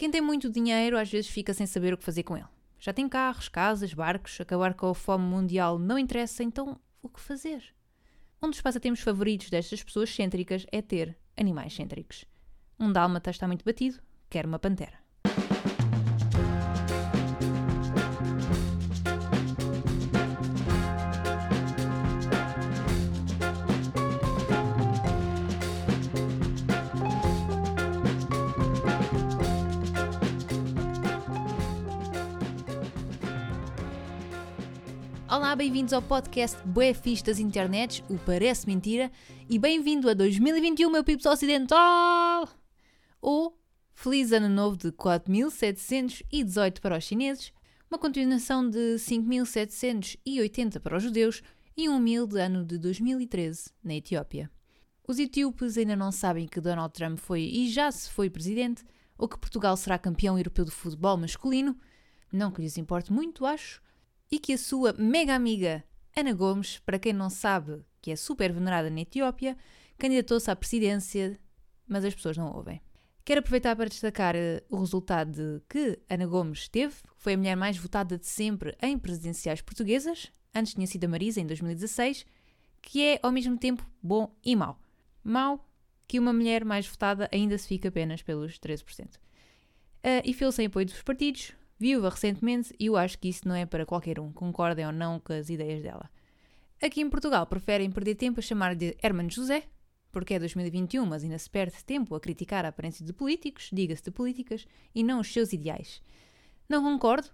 Quem tem muito dinheiro às vezes fica sem saber o que fazer com ele. Já tem carros, casas, barcos, acabar com a fome mundial não interessa, então o que fazer? Um dos passatempos favoritos destas pessoas cêntricas é ter animais cêntricos. Um dálmata está muito batido, quer uma pantera. Olá, bem-vindos ao podcast Bué Fixe das Internets, o Parece Mentira, e bem-vindo a 2021, meu Pips Ocidental! Ou Feliz Ano Novo de 4718 para os chineses, uma continuação de 5780 para os judeus e um humilde ano de 2013 na Etiópia. Os etíopes ainda não sabem que Donald Trump foi e já se foi presidente, ou que Portugal será campeão europeu de futebol masculino, não que lhes importe muito, acho, e que a sua mega amiga Ana Gomes, para quem não sabe que é super venerada na Etiópia, candidatou-se à presidência, mas as pessoas não ouvem. Quero aproveitar para destacar eh, o resultado que Ana Gomes teve, foi a mulher mais votada de sempre em presidenciais portuguesas, antes tinha sido a Marisa em 2016, que é ao mesmo tempo bom e mau. Mau que uma mulher mais votada ainda se fica apenas pelos 13%. Uh, eh, e fez sem apoio dos partidos, viúva recentemente e eu acho que isso não é para qualquer um, concordem ou não com as ideias dela. Aqui em Portugal preferem perder tempo a chamar de Hermano José, porque é 2021, mas ainda se perde tempo a criticar a aparência de políticos, diga-se de políticas, e não os seus ideais. Não concordo.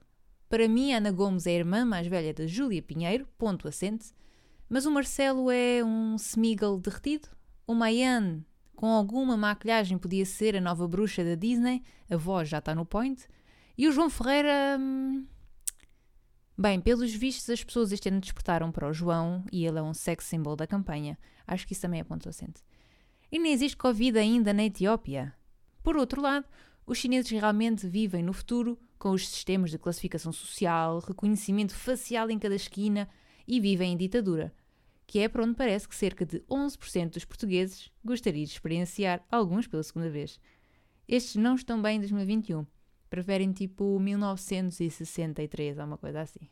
Para mim, Ana Gomes é a irmã mais velha da Júlia Pinheiro, ponto assente, mas o Marcelo é um Smeagol derretido, o Mayan com alguma maquilhagem podia ser a nova bruxa da Disney, a voz já está no point, e o João Ferreira. Hum, bem, pelos vistos, as pessoas este ano despertaram para o João e ele é um sex symbol da campanha. Acho que isso também é ponto assente. E nem existe Covid ainda na Etiópia. Por outro lado, os chineses realmente vivem no futuro com os sistemas de classificação social, reconhecimento facial em cada esquina e vivem em ditadura, que é para onde parece que cerca de 11% dos portugueses gostaria de experienciar, alguns pela segunda vez. Estes não estão bem em 2021 Preferem tipo 1963 ou uma coisa assim.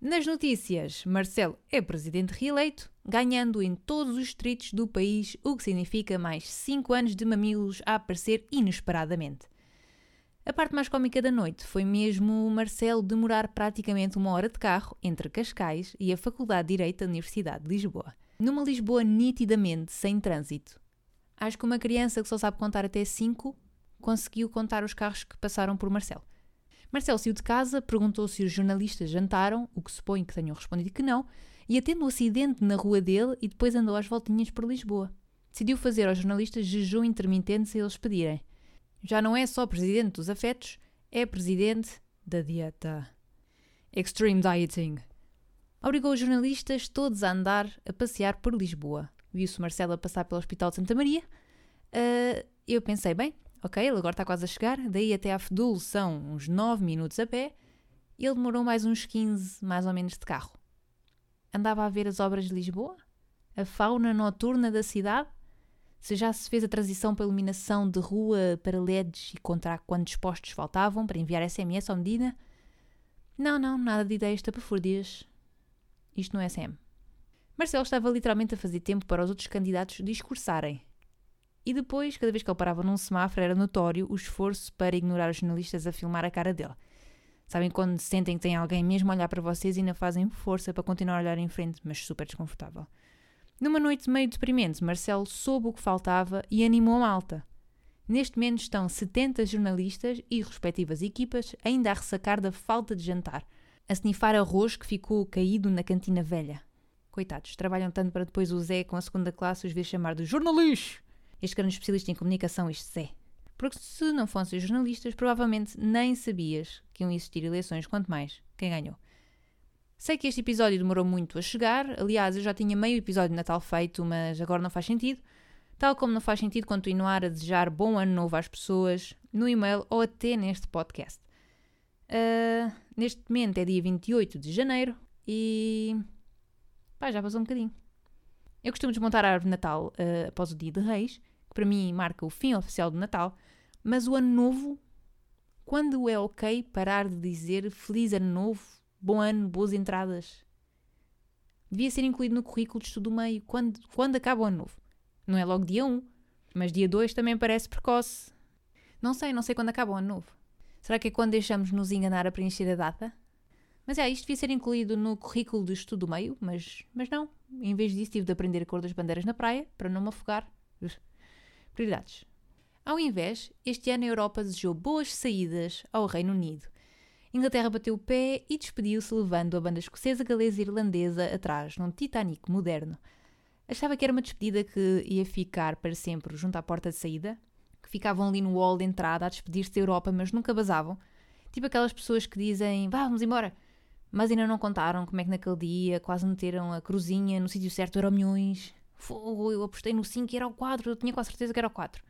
Nas notícias, Marcelo é presidente reeleito, ganhando em todos os distritos do país, o que significa mais 5 anos de mamilos a aparecer inesperadamente. A parte mais cómica da noite foi mesmo o Marcelo demorar praticamente uma hora de carro entre Cascais e a Faculdade de Direito da Universidade de Lisboa. Numa Lisboa nitidamente sem trânsito. Acho que uma criança que só sabe contar até 5 conseguiu contar os carros que passaram por Marcelo. Marcelo saiu de casa, perguntou se os jornalistas jantaram, o que supõe que tenham respondido que não, e atende o acidente na rua dele e depois andou às voltinhas por Lisboa. Decidiu fazer aos jornalistas jejum intermitente se eles pedirem. Já não é só presidente dos afetos, é presidente da dieta. Extreme Dieting. Obrigou os jornalistas todos a andar a passear por Lisboa. Viu-se Marcelo a passar pelo Hospital de Santa Maria. Uh, eu pensei, bem, Ok, ele agora está quase a chegar, daí até à Fedul são uns 9 minutos a pé, e ele demorou mais uns 15, mais ou menos, de carro. Andava a ver as obras de Lisboa? A fauna noturna da cidade? Se já se fez a transição para iluminação de rua para LEDs e contra quantos postos faltavam para enviar SMS ao Medina? Não, não, nada de ideias tapafúrdias. Isto não é SM. Marcelo estava literalmente a fazer tempo para os outros candidatos discursarem e depois, cada vez que ele parava num semáforo, era notório o esforço para ignorar os jornalistas a filmar a cara dele. Sabem quando sentem que tem alguém mesmo a olhar para vocês e ainda fazem força para continuar a olhar em frente, mas super desconfortável. Numa noite meio deprimente, Marcelo soube o que faltava e animou a malta. Neste momento estão 70 jornalistas e respectivas equipas ainda a ressacar da falta de jantar, a snifar arroz que ficou caído na cantina velha. Coitados, trabalham tanto para depois o Zé com a segunda classe os ver chamar de jornalista este grande especialista em comunicação, este Zé. Porque se não fossem jornalistas, provavelmente nem sabias que iam existir eleições, quanto mais quem ganhou. Sei que este episódio demorou muito a chegar, aliás, eu já tinha meio episódio de Natal feito, mas agora não faz sentido. Tal como não faz sentido continuar a desejar bom ano novo às pessoas no e-mail ou até neste podcast. Uh, neste momento é dia 28 de janeiro e. pá, já passou um bocadinho. Eu costumo desmontar a árvore de Natal uh, após o dia de Reis que para mim marca o fim oficial do Natal, mas o Ano Novo quando é ok parar de dizer feliz ano novo, bom ano, boas entradas? Devia ser incluído no currículo de estudo do meio quando, quando acaba o ano novo. Não é logo dia 1, mas dia 2 também parece precoce. Não sei, não sei quando acaba o ano novo. Será que é quando deixamos nos enganar a preencher a data? Mas é, isto devia ser incluído no currículo de estudo do meio, mas, mas não. Em vez disso, tive de aprender a cor das bandeiras na praia para não me afogar. Prioridades. Ao invés, este ano a Europa desejou boas saídas ao Reino Unido. Inglaterra bateu o pé e despediu-se levando a banda escocesa, galesa e irlandesa atrás, num Titanic moderno. Achava que era uma despedida que ia ficar para sempre junto à porta de saída, que ficavam ali no hall de entrada a despedir-se da Europa, mas nunca basavam. Tipo aquelas pessoas que dizem, vá, vamos embora, mas ainda não contaram como é que naquele dia quase meteram a cruzinha no sítio certo, eram milhões. Eu apostei no 5 e era o 4, eu tinha quase certeza que era o 4.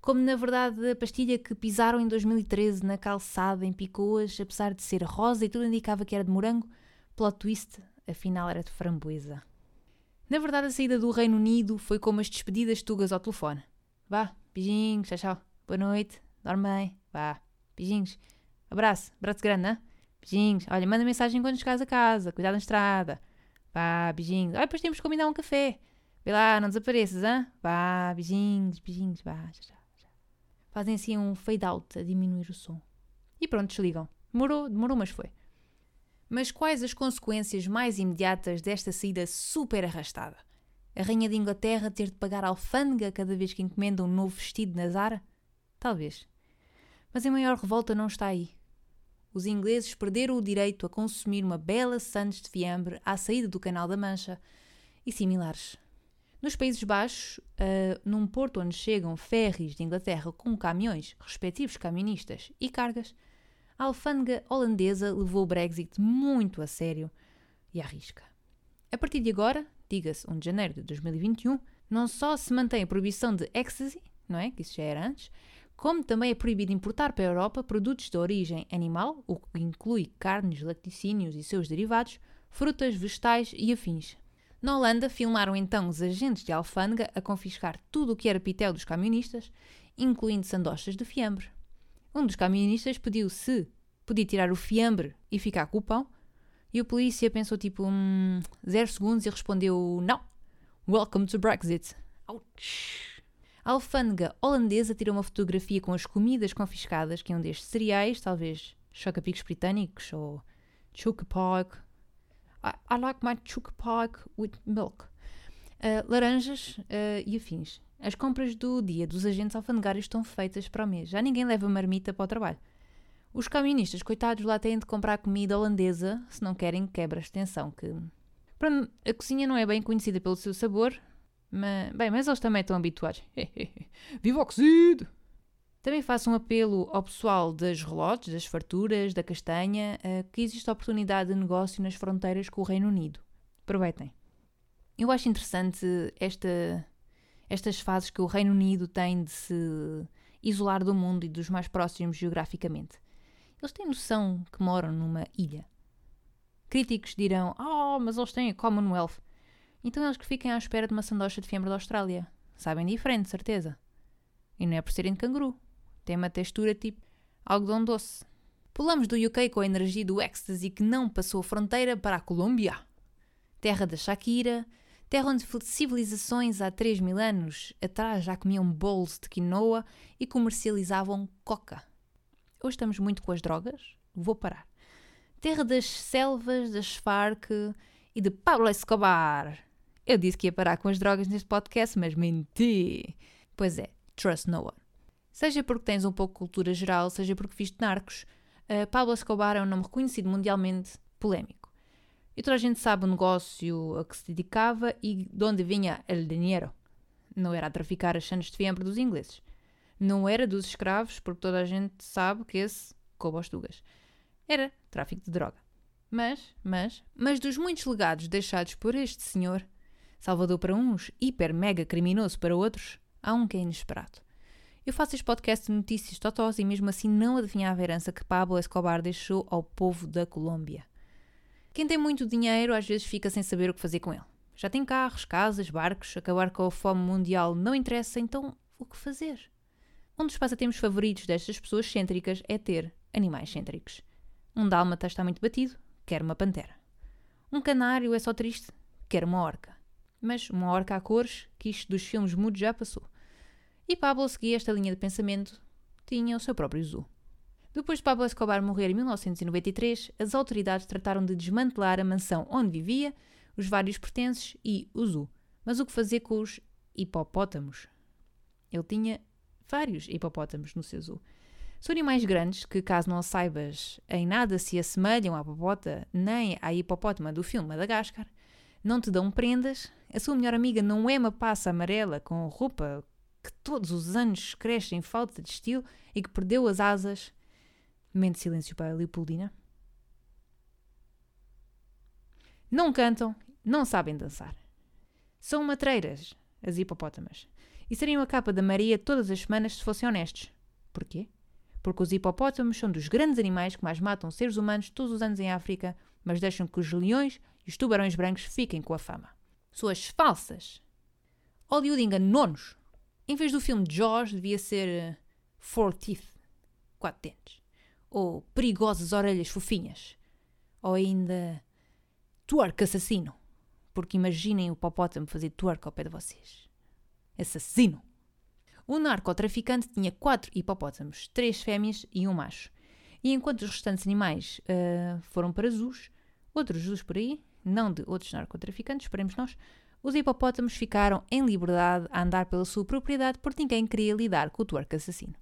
Como na verdade a pastilha que pisaram em 2013 na calçada em Picoas, apesar de ser rosa e tudo indicava que era de morango, plot twist, afinal era de framboesa. Na verdade, a saída do Reino Unido foi como as despedidas tugas ao telefone. Vá, beijinhos, tchau, tchau. Boa noite, dorme bem. Vá, beijinhos. Abraço, abraço grande, né? Beijinhos. Olha, manda mensagem quando chegares a casa. Cuidado na estrada. Vá, beijinhos. Olha, depois temos que combinar um café. Vê lá, não desapareças, hã? Vá, beijinhos, beijinhos, vá, tchau, tchau. Fazem assim um fade out a diminuir o som. E pronto, desligam. Demorou, demorou, mas foi. Mas quais as consequências mais imediatas desta saída super arrastada? A Rainha de Inglaterra ter de pagar alfândega cada vez que encomenda um novo vestido na Zara? Talvez. Mas a maior revolta não está aí. Os ingleses perderam o direito a consumir uma bela Sandes de fiambre à saída do Canal da Mancha e similares. Nos Países Baixos, uh, num porto onde chegam ferries de Inglaterra com caminhões, respectivos camionistas e cargas, a alfândega holandesa levou o Brexit muito a sério e à risca. A partir de agora, diga-se 1 de janeiro de 2021, não só se mantém a proibição de ecstasy, não é? Que isso já era antes, como também é proibido importar para a Europa produtos de origem animal, o que inclui carnes, laticínios e seus derivados, frutas, vegetais e afins. Na Holanda, filmaram então os agentes de alfândega a confiscar tudo o que era pitel dos camionistas, incluindo sandochas de fiambre. Um dos camionistas pediu se podia tirar o fiambre e ficar com o pão, e o polícia pensou tipo um, zero segundos e respondeu não. Welcome to Brexit. Ouch. A alfândega holandesa tirou uma fotografia com as comidas confiscadas, que é um destes cereais, talvez chocapicos britânicos ou chocopog. I, I like my chocopog with milk. Uh, laranjas uh, e afins. As compras do dia dos agentes alfandegários estão feitas para o mês. Já ninguém leva marmita para o trabalho. Os camionistas, coitados, lá têm de comprar comida holandesa se não querem quebras de tensão. Que... Pronto, a cozinha não é bem conhecida pelo seu sabor, mas, bem, mas eles também estão habituados. Viva o cozido! Também faço um apelo ao pessoal das relotes, das farturas, da castanha, que existe oportunidade de negócio nas fronteiras com o Reino Unido. Aproveitem. Eu acho interessante esta estas fases que o Reino Unido tem de se isolar do mundo e dos mais próximos geograficamente. Eles têm noção que moram numa ilha. Críticos dirão: Oh, mas eles têm a Commonwealth. Então eles que fiquem à espera de uma sandocha de fiambre da Austrália. Sabem diferente, certeza. E não é por serem de canguru. Tem uma textura tipo algodão doce. Pulamos do UK com a energia do ecstasy que não passou fronteira para a Colômbia. Terra da Shakira, terra onde civilizações há 3 mil anos atrás já comiam bolos de quinoa e comercializavam coca. Hoje estamos muito com as drogas, vou parar. Terra das selvas, das Farc e de Pablo Escobar. Eu disse que ia parar com as drogas neste podcast, mas menti. Pois é, trust no one. Seja porque tens um pouco de cultura geral, seja porque viste narcos, uh, Pablo Escobar é um nome reconhecido mundialmente polémico. E toda a gente sabe o negócio a que se dedicava e de onde vinha o dinheiro. Não era a traficar as sandes de fiambre dos ingleses. Não era dos escravos, porque toda a gente sabe que esse coube aos tugas. Era tráfico de droga. Mas, mas, mas dos muitos legados deixados por este senhor, salvador para uns, hiper mega criminoso para outros, há um que é inesperado. Eu faço este podcast de notícias totós e mesmo assim não adivinhava a herança que Pablo Escobar deixou ao povo da Colômbia. Quem tem muito dinheiro às vezes fica sem saber o que fazer com ele. Já tem carros, casas, barcos, acabar com a fome mundial não interessa, então o que fazer? Um dos passatempos favoritos destas pessoas cêntricas é ter animais cêntricos. Um dálmata está muito batido, quer uma pantera. Um canário é só triste, quer uma orca. Mas uma orca a cores, que isto dos filmes mudos já passou. E Pablo seguia esta linha de pensamento, tinha o seu próprio zoo. Depois de Pablo Escobar morrer em 1993, as autoridades trataram de desmantelar a mansão onde vivia, os vários pertences e o zoo. Mas o que fazer com os hipopótamos? Ele tinha vários hipopótamos no seu zoo. São animais grandes que, caso não saibas, em nada se assemelham à hipopota nem à hipopótama do filme Madagascar, não te dão prendas, a sua melhor amiga não é uma passa amarela com roupa que todos os anos cresce em falta de estilo e que perdeu as asas. Mente silêncio para a Leopoldina. Não cantam, não sabem dançar. São matreiras, as hipopótamas e seriam a capa da Maria todas as semanas se fossem honestos. Porquê? Porque os hipopótamos são dos grandes animais que mais matam seres humanos todos os anos em África, mas deixam que os leões e os tubarões brancos fiquem com a fama. Suas falsas. Hollywood enganou-nos. Em vez do filme Jaws, devia ser uh, Four Teeth, quatro dentes. Ou Perigosas Orelhas Fofinhas. Ou ainda Twerk Assassino. Porque imaginem o hipopótamo fazer twerk ao pé de vocês assassino. O narcotraficante tinha quatro hipopótamos, três fêmeas e um macho. E enquanto os restantes animais uh, foram para zoos, outros zoos por aí, não de outros narcotraficantes, esperemos nós, os hipopótamos ficaram em liberdade a andar pela sua propriedade porque ninguém queria lidar com o twerk assassino.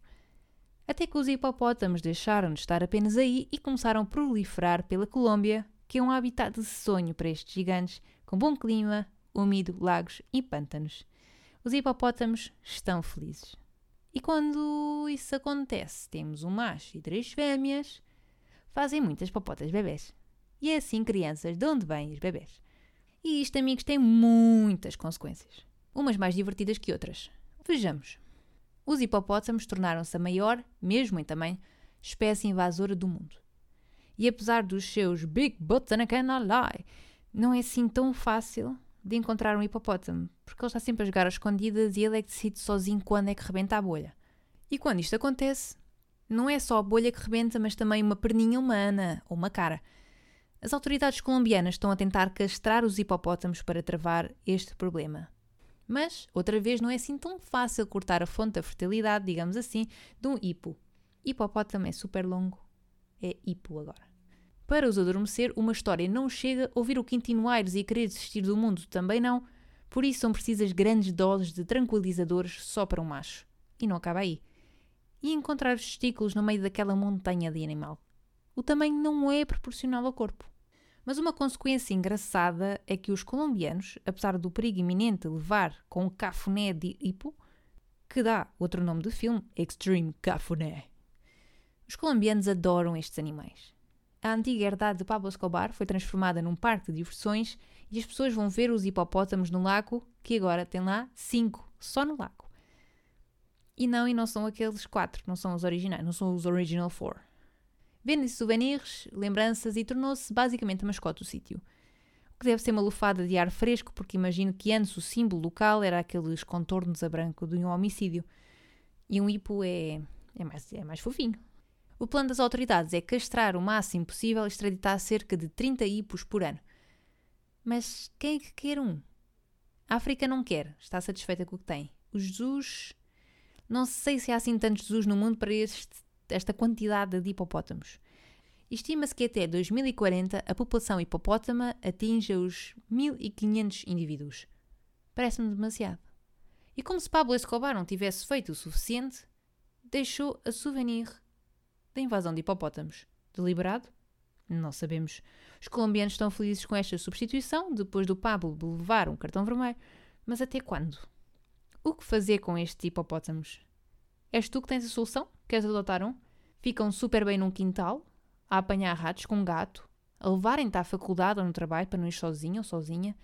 Até que os hipopótamos deixaram de estar apenas aí e começaram a proliferar pela Colômbia, que é um habitat de sonho para estes gigantes, com bom clima, úmido, lagos e pântanos os hipopótamos estão felizes. E quando isso acontece, temos um macho e três fêmeas, fazem muitas popotas bebés. E é assim, crianças, de onde vêm os bebés? E isto, amigos, tem muitas consequências. Umas mais divertidas que outras. Vejamos. Os hipopótamos tornaram-se a maior, mesmo em tamanho, espécie invasora do mundo. E apesar dos seus big butts and I cannot lie, não é assim tão fácil de encontrar um hipopótamo, porque ele está sempre a jogar às escondidas e ele é que decide sozinho quando é que rebenta a bolha. E quando isto acontece, não é só a bolha que rebenta, mas também uma perninha humana ou uma cara. As autoridades colombianas estão a tentar castrar os hipopótamos para travar este problema. Mas, outra vez, não é assim tão fácil cortar a fonte da fertilidade, digamos assim, de um hipo. Hipopótamo é super longo, é hipo agora. Para os adormecer, uma história não chega, ouvir o Quintino Aires e querer desistir do mundo também não, por isso são precisas grandes doses de tranquilizadores só para um macho. E não acaba aí. E encontrar os testículos no meio daquela montanha de animal. O tamanho não é proporcional ao corpo. Mas uma consequência engraçada é que os colombianos, apesar do perigo iminente levar com o cafuné de hipo, que dá outro nome do filme, Extreme Cafuné, os colombianos adoram estes animais. A antiga herdade de Pablo Escobar foi transformada num parque de diversões e as pessoas vão ver os hipopótamos no lago, que agora tem lá cinco, só no lago. E não, e não são aqueles quatro, não são os originais, não são os Original Four. Vende-se souvenirs, lembranças e tornou-se basicamente a mascote do sítio. O que deve ser uma lufada de ar fresco, porque imagino que antes o símbolo local era aqueles contornos a branco de um homicídio. E um hipo é, é, mais, é mais fofinho. O plano das autoridades é castrar o máximo possível e extraditar cerca de 30 hipos por ano. Mas quem é que quer um? A África não quer, está satisfeita com o que tem. Os Jesus. Não sei se há assim tantos Jesus no mundo para este, esta quantidade de hipopótamos. Estima-se que até 2040 a população hipopótama atinja os 1500 indivíduos. Parece-me demasiado. E como se Pablo Escobar não tivesse feito o suficiente, deixou a souvenir da invasão de hipopótamos. Deliberado? Não sabemos. Os colombianos estão felizes com esta substituição, depois do Pablo levar um cartão vermelho. Mas até quando? O que fazer com estes hipopótamos? És tu que tens a solução? Queres adotar um? Ficam super bem num quintal, a apanhar ratos com um gato, a levarem-te à faculdade ou no trabalho para não ir sozinho ou sozinha.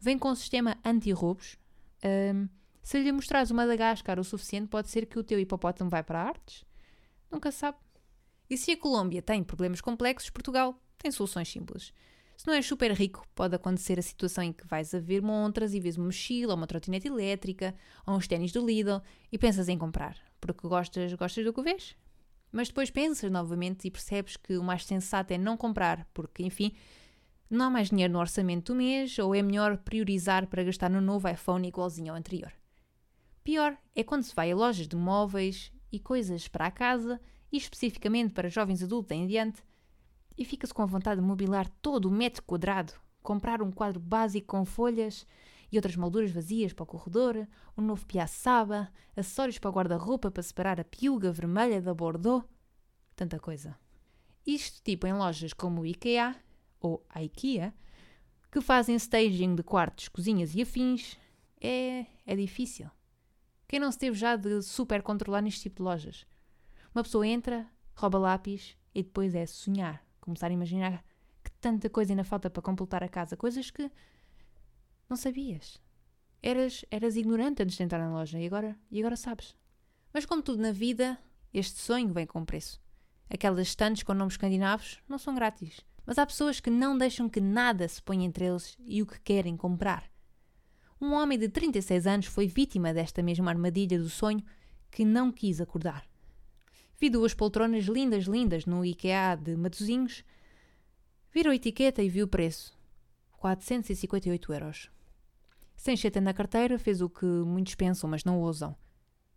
Vem com um sistema anti-roubos. Um, se lhe mostrares uma Madagascar o suficiente, pode ser que o teu hipopótamo vá para artes? Nunca sabe. E se a Colômbia tem problemas complexos, Portugal tem soluções simples. Se não és super rico, pode acontecer a situação em que vais a ver montras e vês uma mochila ou uma trotinete elétrica ou uns ténis do Lidl e pensas em comprar. Porque gostas, gostas do que vês. Mas depois pensas novamente e percebes que o mais sensato é não comprar, porque, enfim, não há mais dinheiro no orçamento do mês ou é melhor priorizar para gastar no novo iPhone igualzinho ao anterior. Pior é quando se vai a lojas de móveis e coisas para a casa, e especificamente para jovens adultos em diante, e fica-se com a vontade de mobilar todo o metro quadrado, comprar um quadro básico com folhas e outras molduras vazias para o corredor, um novo piaçaba, acessórios para o guarda-roupa para separar a piuga vermelha da Bordeaux. Tanta coisa. Isto tipo em lojas como o IKEA ou a IKEA, que fazem staging de quartos, cozinhas e afins, é, é difícil. Quem não se teve já de super controlar neste tipo de lojas? Uma pessoa entra, rouba lápis e depois é sonhar, começar a imaginar que tanta coisa ainda falta para completar a casa, coisas que não sabias. Eras, eras ignorante antes de entrar na loja e agora, e agora sabes. Mas como tudo na vida, este sonho vem com preço. Aquelas estantes com nomes escandinavos não são grátis. Mas há pessoas que não deixam que nada se ponha entre eles e o que querem comprar. Um homem de 36 anos foi vítima desta mesma armadilha do sonho que não quis acordar. Vi duas poltronas lindas, lindas no IKEA de Matozinhos. Virou a etiqueta e viu o preço. 458 euros. Sem cheta na carteira, fez o que muitos pensam, mas não ousam.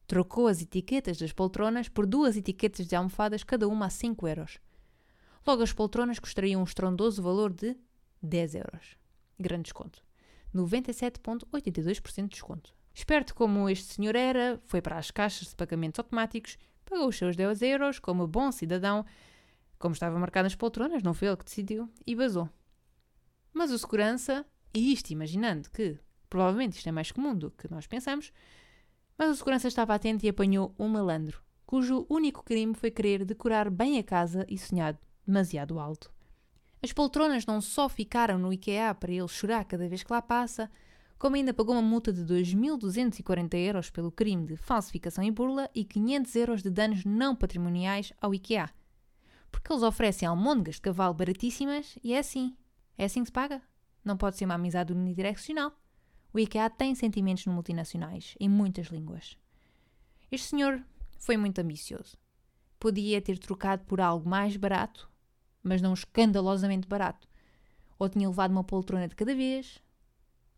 Trocou as etiquetas das poltronas por duas etiquetas de almofadas, cada uma a 5 euros. Logo, as poltronas custariam um estrondoso valor de 10 euros. Grande desconto. 97,82% de desconto. Esperto como este senhor era, foi para as caixas de pagamentos automáticos, pagou os seus 10 euros como bom cidadão, como estava marcado nas poltronas, não foi ele que decidiu, e vazou. Mas o segurança, e isto imaginando que Provavelmente isto é mais comum do que nós pensamos, mas o segurança estava atento e apanhou um malandro, cujo único crime foi querer decorar bem a casa e sonhar demasiado alto. As poltronas não só ficaram no IKEA para ele chorar cada vez que lá passa, como ainda pagou uma multa de 2.240 euros pelo crime de falsificação e burla e 500 euros de danos não patrimoniais ao IKEA. Porque eles oferecem almôndegas de cavalo baratíssimas e é assim. É assim que se paga. Não pode ser uma amizade unidirecional. O IKEA tem sentimentos no multinacionais, em muitas línguas. Este senhor foi muito ambicioso. Podia ter trocado por algo mais barato, mas não escandalosamente barato. Ou tinha levado uma poltrona de cada vez,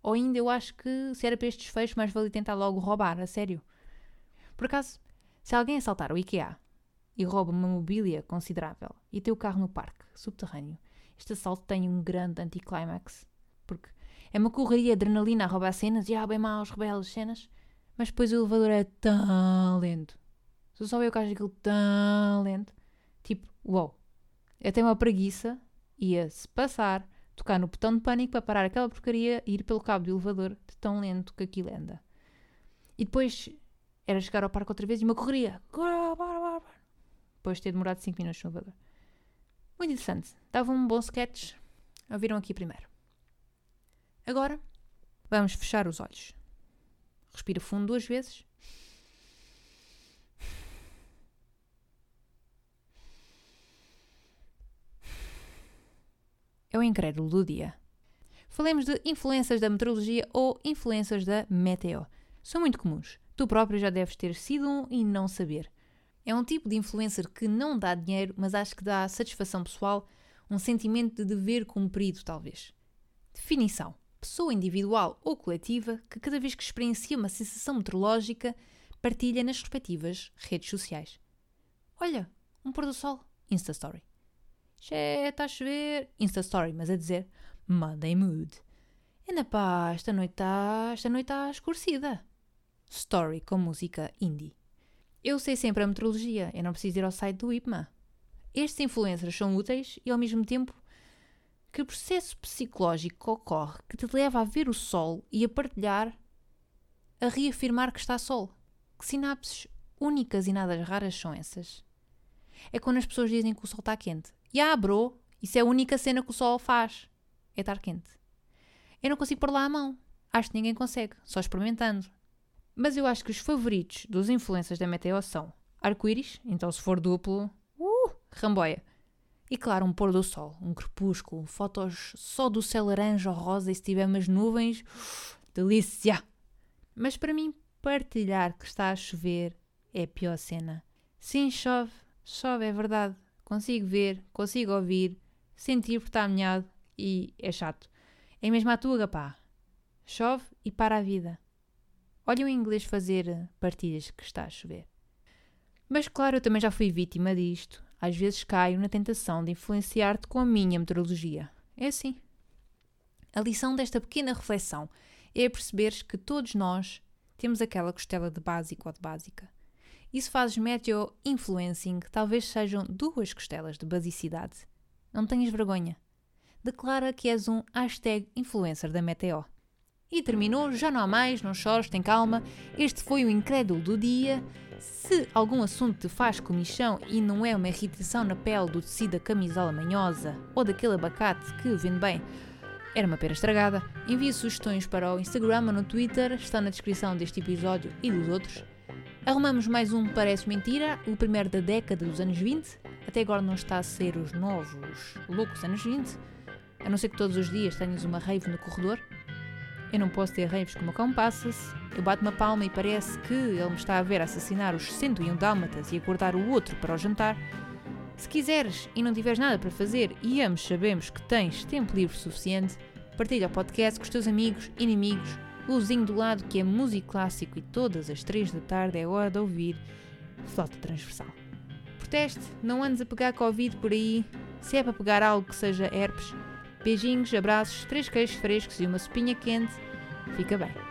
ou ainda eu acho que se era para estes fechos, mais valia tentar logo roubar, a sério. Por acaso, se alguém assaltar o IKEA e rouba uma mobília considerável e tem o carro no parque subterrâneo, este assalto tem um grande anticlimax, é uma correria adrenalina a roubar cenas e ah, bem maus, rebeldes cenas. Mas depois o elevador é tão lento. Sou só eu que acho aquilo tão lento. Tipo, uau. Eu tenho uma preguiça. Ia-se passar, tocar no botão de pânico para parar aquela porcaria e ir pelo cabo do elevador de tão lento que aquilo anda. E depois era chegar ao parque outra vez e uma correria. Depois de ter demorado 5 minutos no elevador. Muito interessante. Dava um bom sketch. Ouviram aqui primeiro. Agora, vamos fechar os olhos. Respira fundo duas vezes. É o incrédulo do dia. Falemos de influências da meteorologia ou influências da meteo. São muito comuns. Tu próprio já deves ter sido um e não saber. É um tipo de influencer que não dá dinheiro, mas acho que dá satisfação pessoal, um sentimento de dever cumprido, talvez. Definição: pessoa individual ou coletiva que, cada vez que experiencia uma sensação meteorológica, partilha nas respectivas redes sociais. Olha, um pôr do sol, Insta Story. Xé, está a chover, Insta Story, mas a dizer Monday Mood. Ainda pá, esta noite está esta noite está escurecida. Story com música indie. Eu sei sempre a meteorologia, eu não preciso ir ao site do IPMA. Estes influencers são úteis e ao mesmo tempo que processo psicológico ocorre que te leva a ver o sol e a partilhar, a reafirmar que está sol? Que sinapses únicas e nada raras são essas? É quando as pessoas dizem que o sol está quente. E ah, bro, isso é a única cena que o sol faz. É estar quente. Eu não consigo pôr lá a mão. Acho que ninguém consegue, só experimentando. Mas eu acho que os favoritos dos influências da Meteo são arco-íris, então se for duplo, uh, ramboia. E claro, um pôr do sol, um crepúsculo, fotos só do céu laranja ou rosa e se tiver umas nuvens, delícia! Mas para mim, partilhar que está a chover é a pior cena. Sim, chove, chove, é verdade. Consigo ver, consigo ouvir, sentir porque está amanhado e é chato. É mesmo a tua, pá. Chove e para a vida. Olha o inglês fazer partidas que está a chover. Mas claro, eu também já fui vítima disto. Às vezes caio na tentação de influenciar-te com a minha meteorologia. É assim. A lição desta pequena reflexão é perceberes que todos nós temos aquela costela de básico ou de básica. E se fazes meteo influencing, talvez sejam duas costelas de basicidade. Não tenhas vergonha. Declara que és um hashtag influencer da Meteo. E terminou, já não há mais, não chores, tem calma. Este foi o incrédulo do dia. Se algum assunto te faz comichão e não é uma irritação na pele do tecido da camisola manhosa ou daquele abacate que vende bem, era uma pera estragada, envie sugestões para o Instagram ou no Twitter, está na descrição deste episódio e dos outros. Arrumamos mais um Parece Mentira, o primeiro da década dos anos 20. Até agora não está a ser os novos loucos anos 20, a não ser que todos os dias tenhas uma rave no corredor. Eu não posso ter raves como o cão passa-se. Eu bato uma palma e parece que ele me está a ver assassinar os 101 dálmatas e acordar o outro para o jantar. Se quiseres e não tiveres nada para fazer e ambos sabemos que tens tempo livre suficiente, partilha o podcast com os teus amigos, inimigos, o vizinho do lado que é músico clássico e todas as 3 da tarde é hora de ouvir Flauta Transversal. Proteste, não andes a pegar Covid por aí. Se é para pegar algo que seja herpes, beijinhos, abraços, três queijos frescos e uma sopinha quente, fica bem.